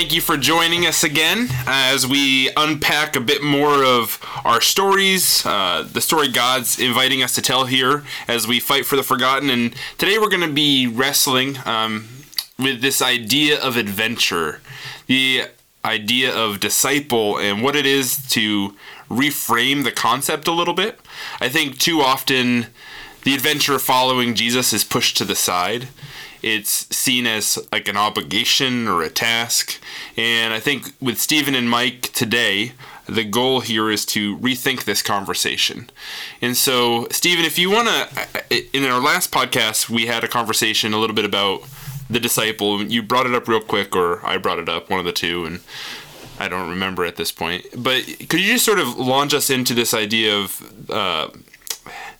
thank you for joining us again as we unpack a bit more of our stories, uh, the story God's inviting us to tell here as we fight for the forgotten. And today we're going to be wrestling um, with this idea of adventure, the idea of disciple, and what it is to reframe the concept a little bit. I think too often the adventure of following Jesus is pushed to the side it's seen as like an obligation or a task. And I think with Stephen and Mike today, the goal here is to rethink this conversation. And so, Stephen, if you want to, in our last podcast, we had a conversation a little bit about the disciple. You brought it up real quick, or I brought it up, one of the two, and I don't remember at this point. But could you just sort of launch us into this idea of uh,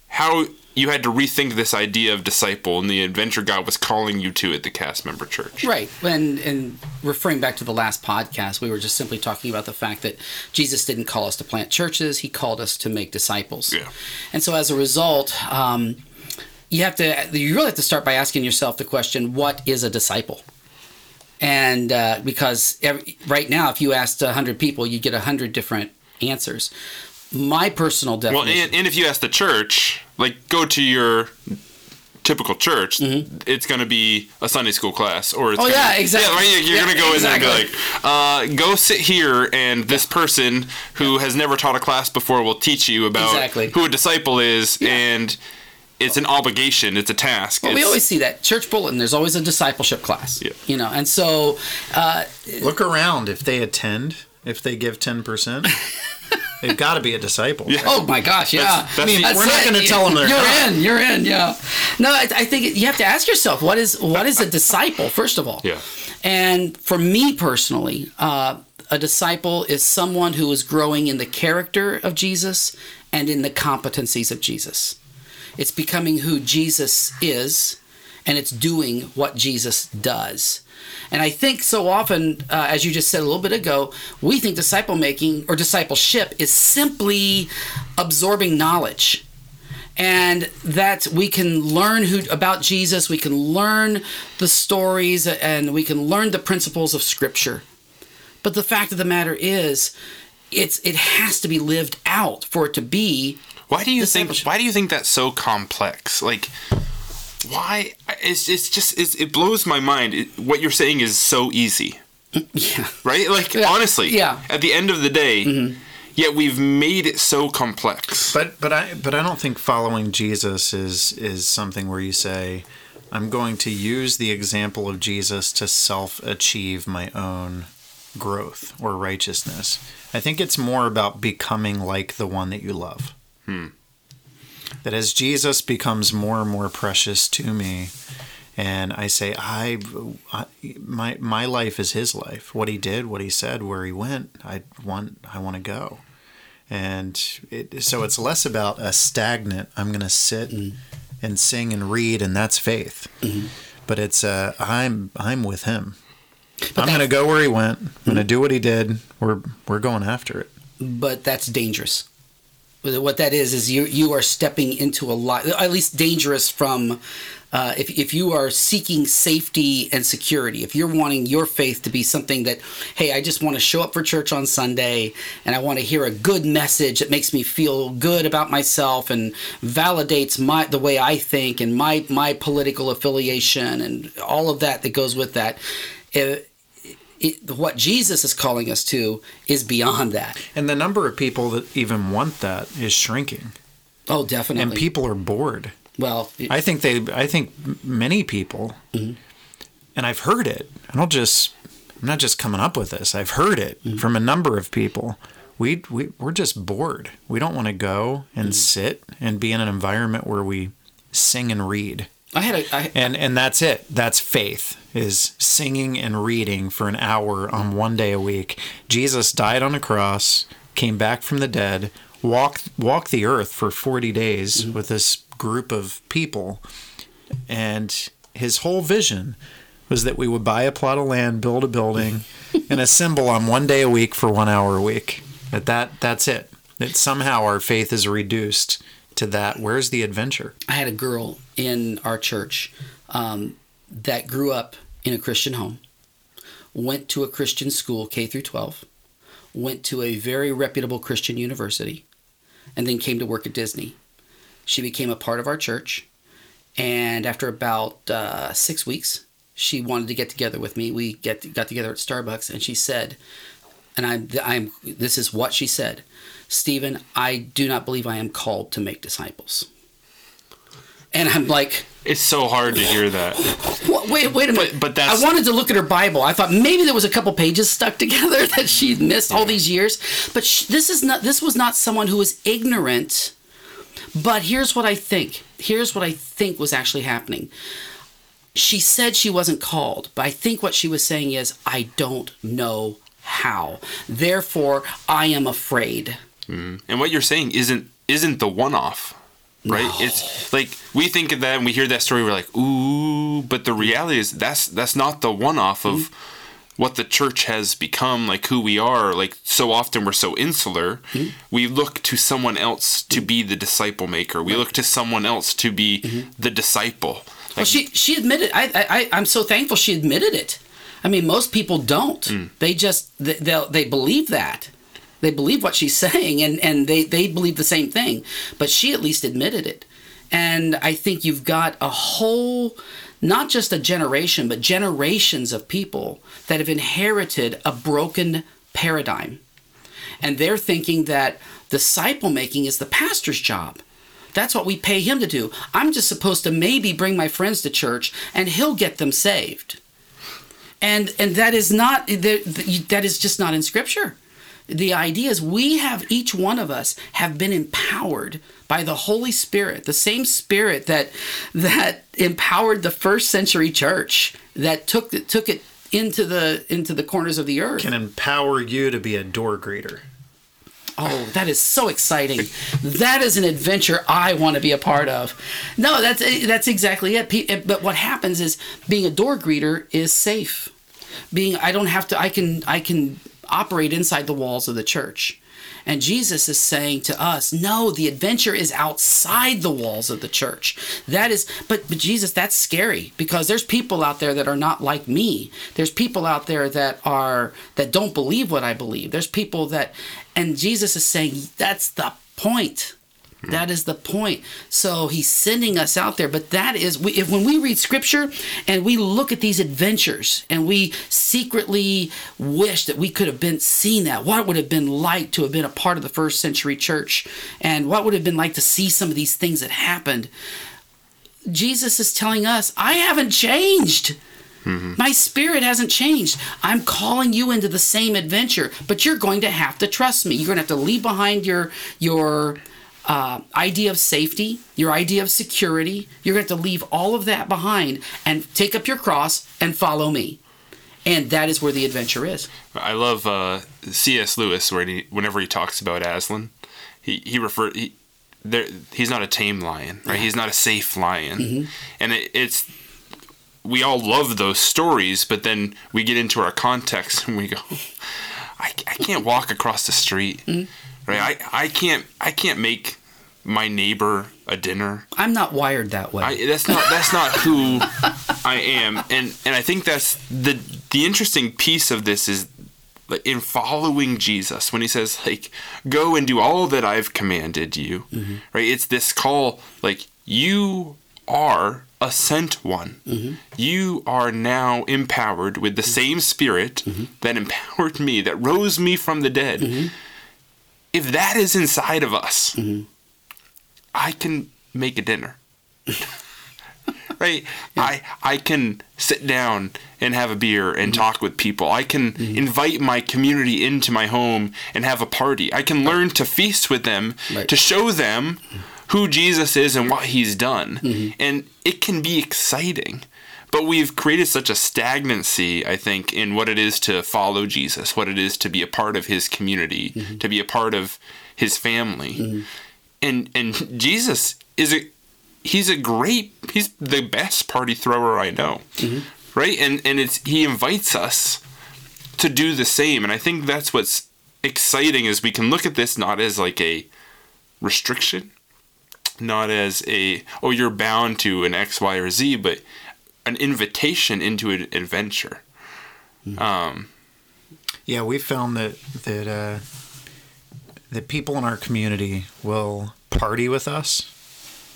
how you had to rethink this idea of disciple and the adventure God was calling you to at the cast member church. Right. And and referring back to the last podcast, we were just simply talking about the fact that Jesus didn't call us to plant churches; He called us to make disciples. Yeah. And so, as a result, um, you have to you really have to start by asking yourself the question: What is a disciple? And uh, because every, right now, if you asked hundred people, you'd get hundred different answers my personal definition. Well, and, and if you ask the church, like go to your typical church, mm-hmm. it's going to be a Sunday school class, or it's oh gonna, yeah, exactly. Yeah, right. You're yeah, going to go exactly. in there and be like, uh, "Go sit here, and this yeah. person who has never taught a class before will teach you about exactly. who a disciple is yeah. and." It's an obligation. It's a task. Well, it's, we always see that church bulletin. There's always a discipleship class. Yeah. You know, and so uh, look around. If they attend, if they give ten percent, They've got to be a disciple. Yeah. Oh my gosh, yeah. That's, that's I mean, we're not going to tell them they're you're not. in. You're in. Yeah. No, I, I, think you have to ask yourself what is what is a disciple first of all. Yeah. And for me personally, uh, a disciple is someone who is growing in the character of Jesus and in the competencies of Jesus. It's becoming who Jesus is, and it's doing what Jesus does. And I think so often, uh, as you just said a little bit ago, we think disciple making or discipleship is simply absorbing knowledge and that we can learn who about Jesus, we can learn the stories and we can learn the principles of scripture. But the fact of the matter is it's it has to be lived out for it to be Why do you think why do you think that's so complex? Like why? It's, it's just it's, it blows my mind. It, what you're saying is so easy. Yeah. Right? Like yeah. honestly yeah. at the end of the day mm-hmm. yet we've made it so complex. But but i but i don't think following jesus is is something where you say i'm going to use the example of jesus to self achieve my own growth or righteousness. I think it's more about becoming like the one that you love. Hmm that as Jesus becomes more and more precious to me, and I say, I, I, my my life is His life. What He did, what He said, where He went, I want I want to go, and it, so it's less about a stagnant. I'm going to sit mm-hmm. and sing and read, and that's faith. Mm-hmm. But it's uh, I'm I'm with Him. But I'm going to go where He went. I'm mm-hmm. going to do what He did. We're we're going after it. But that's dangerous what that is is you you are stepping into a lot at least dangerous from uh, if, if you are seeking safety and security if you're wanting your faith to be something that hey i just want to show up for church on sunday and i want to hear a good message that makes me feel good about myself and validates my the way i think and my my political affiliation and all of that that goes with that if, it, what Jesus is calling us to is beyond that. And the number of people that even want that is shrinking. Oh, definitely. And people are bored. Well, it, I think they. I think many people, mm-hmm. and I've heard it. I don't just. I'm not just coming up with this. I've heard it mm-hmm. from a number of people. We we we're just bored. We don't want to go and mm-hmm. sit and be in an environment where we sing and read. I had a, I, and and that's it. That's faith is singing and reading for an hour on one day a week. Jesus died on a cross, came back from the dead, walked walked the earth for 40 days mm-hmm. with this group of people. And his whole vision was that we would buy a plot of land, build a building, and assemble on one day a week for one hour a week. That that that's it. That somehow our faith is reduced to that. Where's the adventure? I had a girl in our church um, that grew up in a Christian home, went to a Christian school, K through 12, went to a very reputable Christian university, and then came to work at Disney. She became a part of our church, and after about uh, six weeks, she wanted to get together with me. We get got together at Starbucks, and she said, and I'm I'm this is what she said, Stephen, I do not believe I am called to make disciples. And I'm like, It's so hard to hear that. Wait, wait a minute. but that's- I wanted to look at her Bible. I thought maybe there was a couple pages stuck together that she'd missed all these years. But sh this is not. This was not someone who was ignorant. But here's what I think. Here's what I think was actually happening. She said she wasn't called, but I think what she was saying is, I don't know how. Therefore, I am afraid. Mm-hmm. And what you're saying isn't isn't the one off. Right? It's like we think of that and we hear that story, we're like, ooh, but the reality is that's that's not the one off of Mm-hmm. what the church has become, like who we are. Like so often we're so insular. Mm-hmm. We look to someone else to be the disciple maker. We look to someone else to be the disciple. Mm-hmm. Well, she she admitted. I I I'm so thankful she admitted it. I mean, most people don't. They just they they believe that. They believe what she's saying, and and they they believe the same thing. But she at least admitted it. And I think you've got a whole, not just a generation, but generations of people that have inherited a broken paradigm. And they're thinking that disciple making is the pastor's job. That's what we pay him to do. I'm just supposed to maybe bring my friends to church and he'll get them saved. And and that is not that that is just not in scripture. The idea is we have each one of us have been empowered by the Holy Spirit, the same spirit that that empowered the first century church that took that took it into the into the corners of the earth. Can empower you to be a door greeter. Oh, that is so exciting! That is an adventure I want to be a part of. No, that's that's exactly it. But what happens is being a door greeter is safe. Being I don't have to. I can I can operate inside the walls of the church. And Jesus is saying to us, no, the adventure is outside the walls of the church. That is, but, but Jesus, that's scary because there's people out there that are not like me. There's people out there that are, that don't believe what I believe. There's people that, and Jesus is saying, that's the point. Hmm. That is the point. So he's sending us out there, but that is we, if when we read scripture and we look at these adventures and we secretly wish that we could have been seen that. What would have been like to have been a part of the first century church, and what would have been like to see some of these things that happened. Jesus is telling us, I haven't changed. Mm-hmm. My spirit hasn't changed. I'm calling you into the same adventure, but you're going to have to trust me. You're going to have to leave behind your your uh, idea of safety, your idea of security. You're going to have to leave all of that behind and take up your cross and follow me. And that is where the adventure is. I love uh, C.S. Lewis where he, whenever he talks about Aslan, he he refer he, there he's not a tame lion, right? He's not a safe lion, and it, it's we all love those stories, but then we get into our context and we go, I, I can't walk across the street, right? I, I can't I can't make my neighbor a dinner. I'm not wired that way. I, that's not that's not who I am, and and I think that's the the interesting piece of this is in following Jesus when he says like go and do all that I've commanded you, mm-hmm. right? It's this call like you are a sent one. Mm-hmm. You are now empowered with the mm-hmm. same spirit that empowered me, that rose me from the dead. If that is inside of us, mm-hmm. I can make a dinner. right? I I can sit down and have a beer and mm-hmm. talk with people. I can mm-hmm. invite my community into my home and have a party. I can learn to feast with them Right. to show them who Jesus is and what he's done. And it can be exciting. But we've created such a stagnancy, I think, in what it is to follow Jesus, what it is to be a part of his community, mm-hmm. to be a part of his family. Mm-hmm. And and Jesus is a he's a great he's the best party thrower I know. Mm-hmm. Right? And and it's he invites us to do the same. And I think that's what's exciting is we can look at this not as like a restriction, not as a oh you're bound to an X, Y, or Z, but an invitation into an adventure. Um, Yeah, we found that that uh, that people in our community will party with us,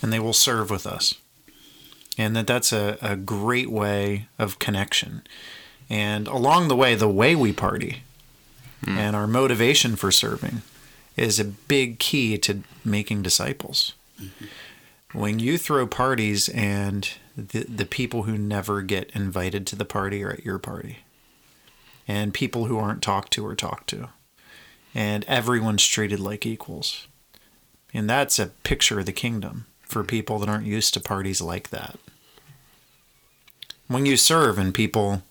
and they will serve with us, and that that's a, a great way of connection. And along the way, the way we party and our motivation for serving is a big key to making disciples. When you throw parties and the, the people who never get invited to the party are at your party, and people who aren't talked to are talked to, and everyone's treated like equals. And that's a picture of the kingdom for people that aren't used to parties like that. When you serve and people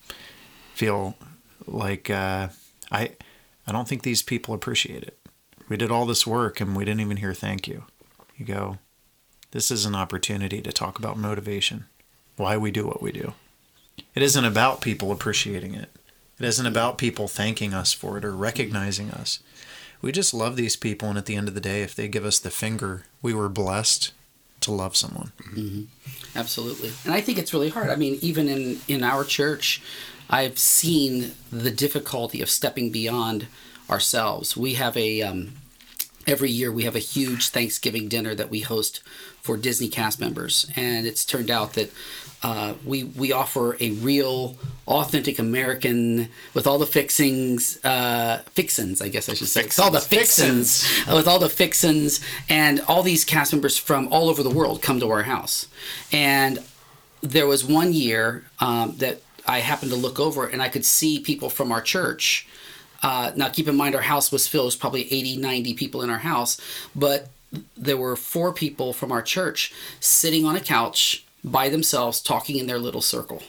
feel like uh, I, I don't think these people appreciate it. We did all this work and we didn't even hear thank you. You go, this is an opportunity to talk about motivation, why we do what we do. It isn't about people appreciating it. It isn't about people thanking us for it or recognizing us. We just love these people, and at the end of the day, if they give us the finger, we were blessed to love someone. Absolutely. And I think it's really hard. I mean, even in, in our church, I've seen the difficulty of stepping beyond ourselves. We have a, um, every year, we have a huge Thanksgiving dinner that we host for Disney cast members. And it's turned out that uh, we, we offer a real, authentic American, with all the fixings, uh, fixins, I guess I should say. With all the fixins, uh, with all the fixins, and all these cast members from all over the world come to our house. And there was one year um, that I happened to look over and I could see people from our church. Uh, now, keep in mind, our house was filled, it was probably 80, 90 people in our house, but there were four people from our church sitting on a couch by themselves talking in their little circle.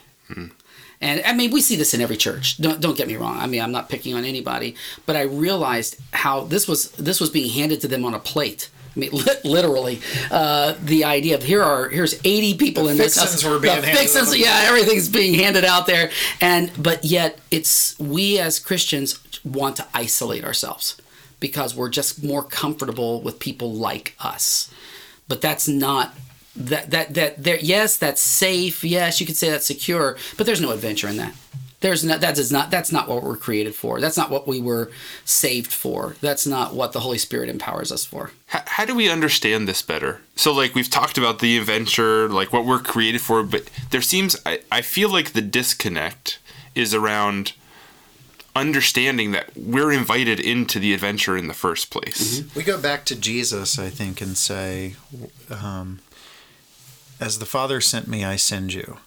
And I mean, we see this in every church. Don't don't get me wrong. I mean, I'm not picking on anybody, but I realized how this was this was being handed to them on a plate. I mean, li- literally, uh, the idea of here are here's 80 people in this. house. were being The fixins, yeah, everything's being handed out there, and but yet it's we as Christians want to isolate ourselves because we're just more comfortable with people like us. But that's not that that that there. Yes, that's safe. Yes, you could say that's secure, but there's no adventure in that. There's not that is not that's not what we're created for. That's not what we were saved for. That's not what the Holy Spirit empowers us for. how, how do we understand this better? So, like, we've talked about the adventure, like what we're created for, but there seems, I, I feel like the disconnect is around understanding that we're invited into the adventure in the first place. We go back to Jesus, I think, and say, um, "As the Father sent me, I send you,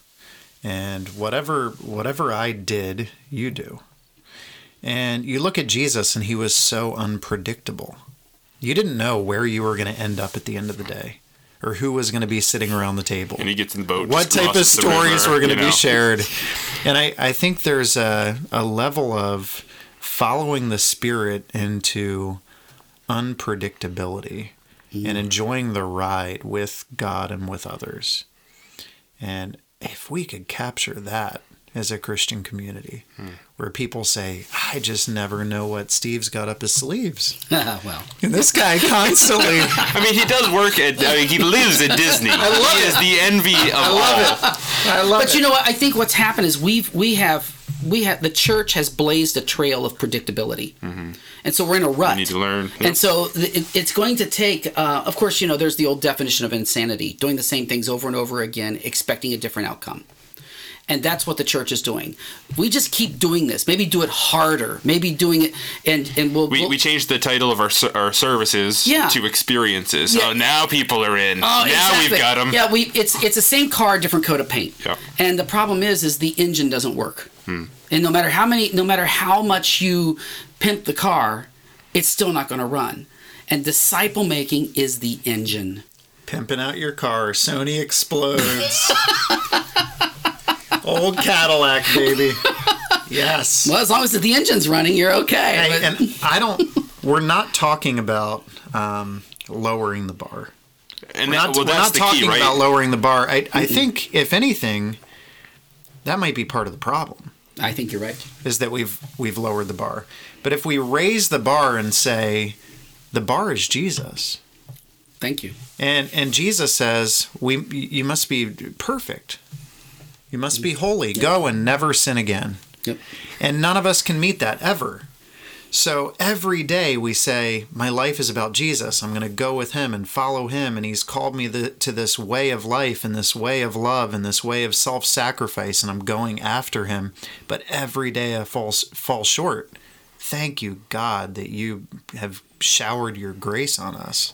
and whatever whatever I did, you do." And you look at Jesus, and he was so unpredictable. You didn't know where you were going to end up at the end of the day, or who was going to be sitting around the table And he gets in the boat. what type of stories river, were going you to be shared and I, I think there's a, a level of following the spirit into unpredictability and enjoying the ride with god and with others and if we could capture that as a christian community hmm. where people say i just never know what steve's got up his sleeves well, and this guy constantly I mean, he does work at, I mean, he lives at Disney. I love he it. is the envy of i all. love it i love it. but you know what? I think what's happened is we've we have we have the church has blazed a trail of predictability, and so we're in a rut. Mm-hmm. need to learn. and so it, it's going to take. Uh, of course, you know, there's the old definition of insanity: doing the same things over and over again, expecting a different outcome. And that's what the church is doing. We just keep doing this. Maybe do it harder. Maybe doing it, and and we'll. We, we'll- we changed the title of our our services Yeah. to experiences. Yeah. Oh, now people are in. Oh, now exactly. we've got them. Yeah, we it's it's the same car, different coat of paint. Yeah. And the problem is, is the engine doesn't work. Hmm. And no matter how many, no matter how much you pimp the car, it's still not going to run. And disciple making is the engine. Pimping out your car, Sony explodes. Old Cadillac, baby. Yes. Well, as long as the engine's running, you're okay. Hey, But- and I don't. We're not talking about um, lowering the bar. And We're that, not, well, we're that's not the talking key, right? about lowering the bar. I, I think, if anything, that might be part of the problem. I think you're right. Is that we've we've lowered the bar. But if we raise the bar and say, the bar is Jesus, Thank you. And and Jesus says, "We you must be perfect. You must be holy. Go and never sin again." Yep. And none of us can meet that ever. So every day we say, My life is about Jesus. I'm going to go with him and follow him. And he's called me the, to this way of life and this way of love and this way of self sacrifice. And I'm going after him. But every day I fall, fall short. Thank you, God, that you have showered your grace on us.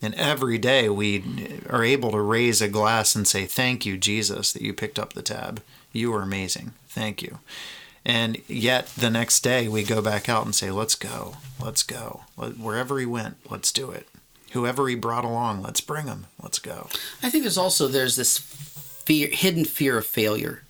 And every day we are able to raise a glass and say, Thank you, Jesus, that you picked up the tab. You are amazing. Thank you. And yet the next day we go back out and say, let's go, let's go. Wherever he went, let's do it. Whoever he brought along, let's bring him, let's go. I think there's also there's this fear, hidden fear of failure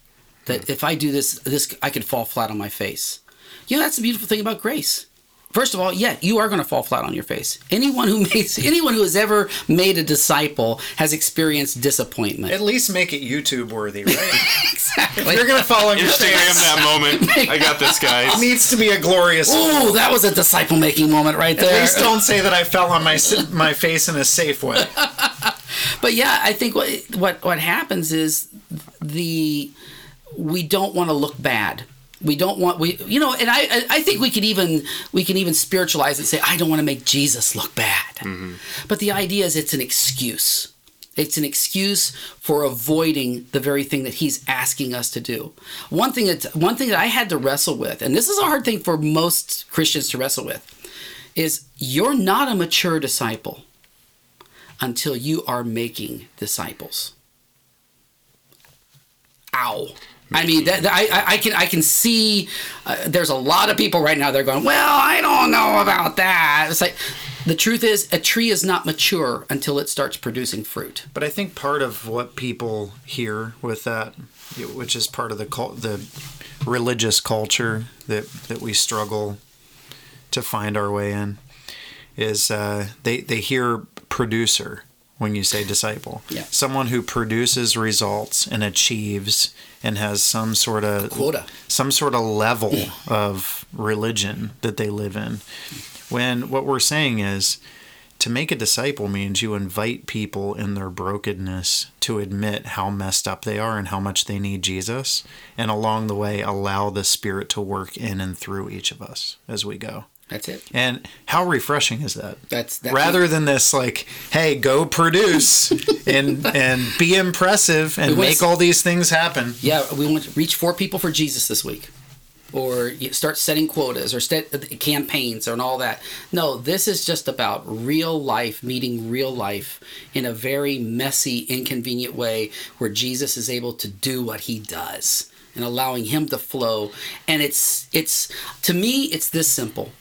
that hmm. if I do this, this I could fall flat on my face. You know, that's the beautiful thing about grace. First of all, yeah, you are going to fall flat on your face. Anyone who makes anyone who has ever made a disciple has experienced disappointment. At least make it YouTube worthy, right? exactly. If you're going to fall on your Instagram face. that moment. I got this, guys. It needs to be a glorious. Oh, that was a disciple making moment right there. At least don't say that I fell on my my face in a safe way. but yeah, I think what what what happens is the we don't want to look bad we don't want we you know and i i think we could even we can even spiritualize and say i don't want to make jesus look bad. Mm-hmm. but the idea is it's an excuse. It's an excuse for avoiding the very thing that he's asking us to do. One thing that one thing that i had to wrestle with and this is a hard thing for most christians to wrestle with is you're not a mature disciple until you are making disciples. Ow I mean, that, that, I, I can I can see uh, there's a lot of people right now. They're going, well, I don't know about that. It's like the truth is, a tree is not mature until it starts producing fruit. But I think part of what people hear with that, which is part of the the religious culture that that we struggle to find our way in, is uh, they they hear producer when you say disciple. Yeah. Someone who produces results and achieves and has some sort of quota, some sort of level of religion that they live in. When what we're saying is to make a disciple means you invite people in their brokenness to admit how messed up they are and how much they need Jesus, and along the way allow the Spirit to work in and through each of us as we go. That's it. And how refreshing is that? That's that rather than this like, hey, go produce and and be impressive and make all these things happen. Yeah, we want to reach four people for Jesus this week, or start setting quotas or set uh, campaigns and all that. No, this is just about real life meeting real life in a very messy, inconvenient way where Jesus is able to do what he does and allowing him to flow. And it's it's to me, it's this simple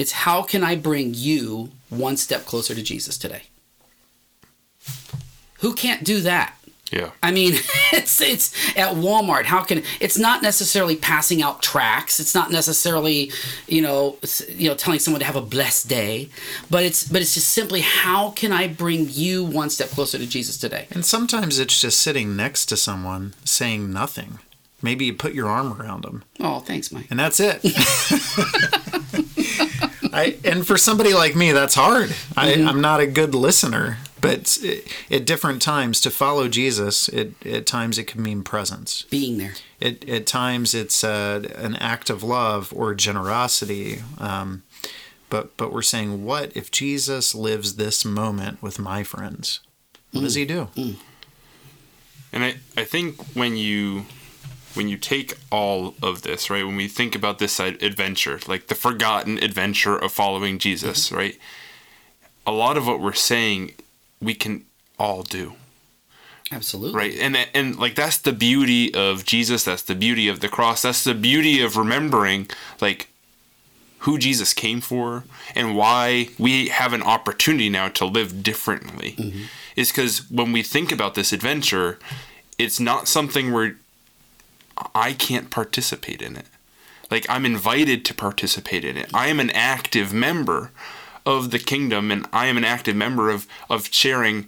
it's how can I bring you one step closer to Jesus today? Who can't do that? Yeah. I mean, it's it's at Walmart. How can it's not necessarily passing out tracts. It's not necessarily, you know, you know, telling someone to have a blessed day, but it's but it's just simply how can I bring you one step closer to Jesus today? And sometimes it's just sitting next to someone saying nothing. Maybe you put your arm around them. Oh, thanks, Mike. And that's it. I and for somebody like me, that's hard. Mm-hmm. I, am not a good listener, but at different times to follow Jesus, it, at times it can mean presence, being there. It, at times it's uh, an act of love or generosity. Um, but but we're saying, what if Jesus lives this moment with my friends? What mm. does he do? Mm. And I, I think when you when you take all of this, right, when we think about this adventure, like the forgotten adventure of following Jesus, mm-hmm. right, a lot of what we're saying we can all do. Absolutely. Right. And and like that's the beauty of Jesus, that's the beauty of the cross, that's the beauty of remembering like who Jesus came for and why we have an opportunity now to live differently. Mm-hmm. Is cuz when we think about this adventure, it's not something where I can't participate in it. Like I'm invited to participate in it. I am an active member of the kingdom and I am an active member of of sharing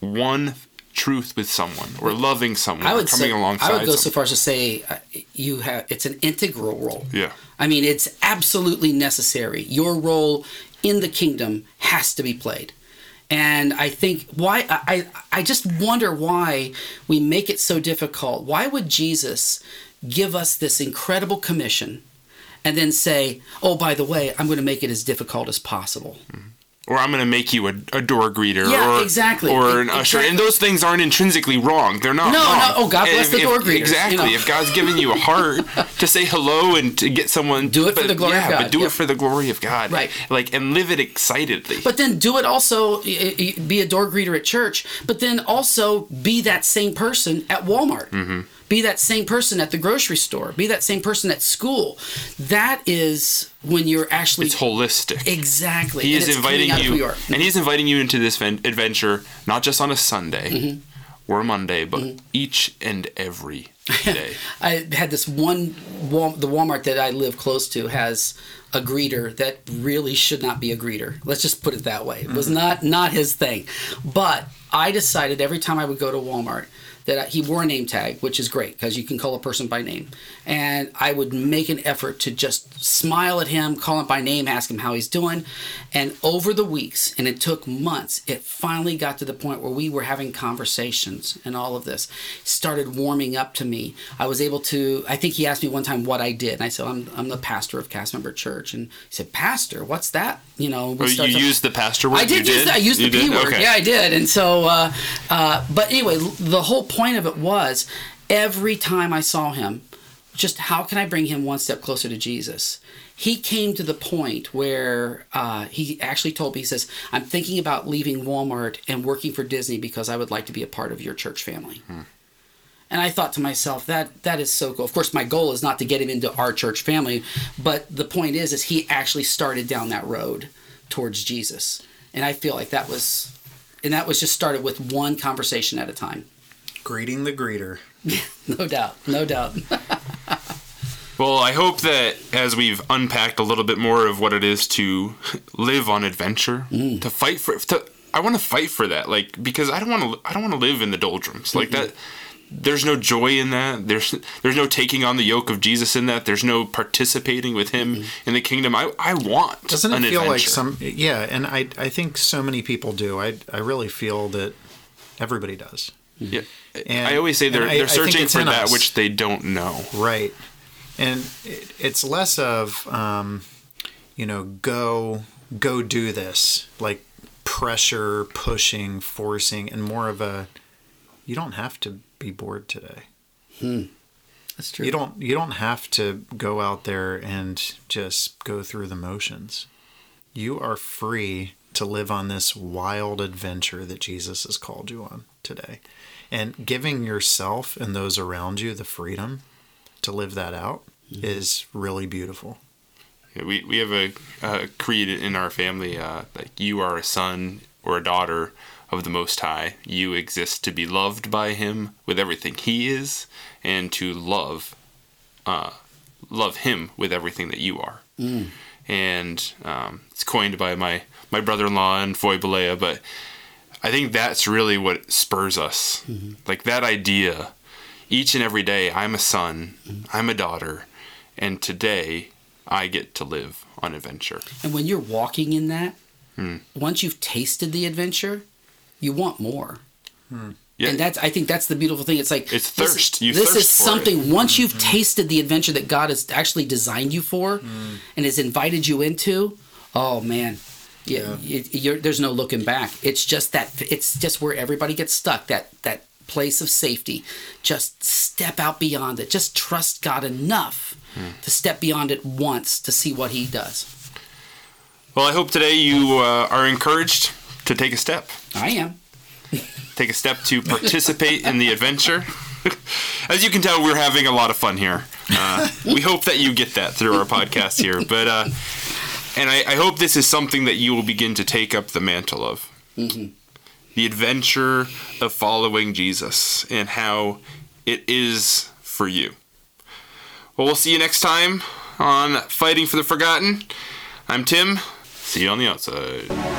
one truth with someone or loving someone I would coming say, alongside I would go someone. so far as to say uh, you have it's an integral role. Yeah. I mean it's absolutely necessary. Your role in the kingdom has to be played. And I think why I I just wonder why we make it so difficult. Why would Jesus give us this incredible commission and then say, oh, by the way, I'm going to make it as difficult as possible. Mm-hmm. Or I'm going to make you a, a door greeter, Yeah, or exactly. or an E- usher, and those things aren't intrinsically wrong. They're not. No, wrong. no. Oh, God bless If- the if- door greeters, you Exactly. know. If God's given you a heart to say hello and to get someone, Do it for the glory of yeah, God, But do yep. it for the glory of God, Right. Like and live it excitedly. But then do it also, be a door greeter at church, but then also be that same person at Walmart. Mm-hmm. Be that same person at the grocery store. Be that same person at school. That is when you're actually. it's holistic. Exactly. He is inviting out of who you, and he's inviting you into this ven- adventure not just on a Sunday Mm-hmm. or a Monday, but each and every day. I had this one Wal- the Walmart that I live close to has a greeter that really should not be a greeter. Let's just put it that way. It was not not his thing. But I decided every time I would go to Walmart that I, he wore a name tag, which is great because you can call a person by name. And I would make an effort to just smile at him, call him by name, ask him how he's doing. And over the weeks, and it took months, it finally got to the point where we were having conversations and all of this started warming up to me. I was able to, I think he asked me one time what I did. And I said, I'm, I'm the pastor of Cast Member Church. And he said, Pastor, what's that? You know, we Oh, you used the pastor word. I did You use that. I used You the P word. Okay. Yeah, I did. And so, uh, uh, but anyway, the whole point of it was every time I saw him, just how can I bring him one step closer to Jesus? He came to the point where uh, he actually told me, he says, I'm thinking about leaving Walmart and working for Disney because I would like to be a part of your church family. And I thought to myself, that that is so cool. Of course, my goal is not to get him into our church family, but the point is, is he actually started down that road towards Jesus, and I feel like that was, and that was just started with one conversation at a time. Greeting the greeter. No doubt, no doubt. Well, I hope that as we've unpacked a little bit more of what it is to live on adventure, Mm. to fight for, to, I want to fight for that, like because I don't want to, I don't want to live in the doldrums like that. There's no joy in that. There's there's no taking on the yoke of Jesus in that. There's no participating with Him in the kingdom. I I want. Mm-hmm. Doesn't it an feel like some? Yeah, and I I think so many people do. I I really feel that everybody does. Yeah. And- I always say they're I- they're I searching it's for that us. which they don't know. Right. And it, it's less of, um, you know, go go do this, like pressure, pushing, forcing, and more of a, you don't have to be bored today. That's true. You don't you don't have to go out there and just go through the motions. You are free to live on this wild adventure that Jesus has called you on today. And giving yourself and those around you the freedom to live that out is really beautiful. Yeah, we we have a uh, creed in our family uh, like you are a son or a daughter of the Most High. You exist to be loved by Him with everything He is, and to love, uh, love Him with everything that you are. And um, it's coined by my my brother-in-law and Foy Balea, but I think that's really what spurs us. Mm-hmm. Like that idea, each and every day, I'm a son, mm-hmm. I'm a daughter, and today I get to live on adventure. And when you're walking in that, Hmm. once you've tasted the adventure, you want more. Hmm. Yeah, And that's I think that's the beautiful thing. It's like It's this- You this thirst is for something hmm. once you've hmm. tasted the adventure that God has actually designed you for and has invited you into. Oh man, yeah, it- there's no looking back. It's just that it's just where everybody gets stuck. That that place of safety. Just step out beyond it. Just trust God enough to step beyond it once to see what He does. well, I hope today you uh, are encouraged to take a step. I am. Take a step to participate in the adventure. As you can tell, we're having a lot of fun here. Uh, we hope that you get that through our podcast here. But uh, and I, I hope this is something that you will begin to take up the mantle of. Mm-hmm. The adventure of following Jesus and how it is for you. Well, we'll see you next time on Fighting for the Forgotten. I'm Tim. See you on the outside.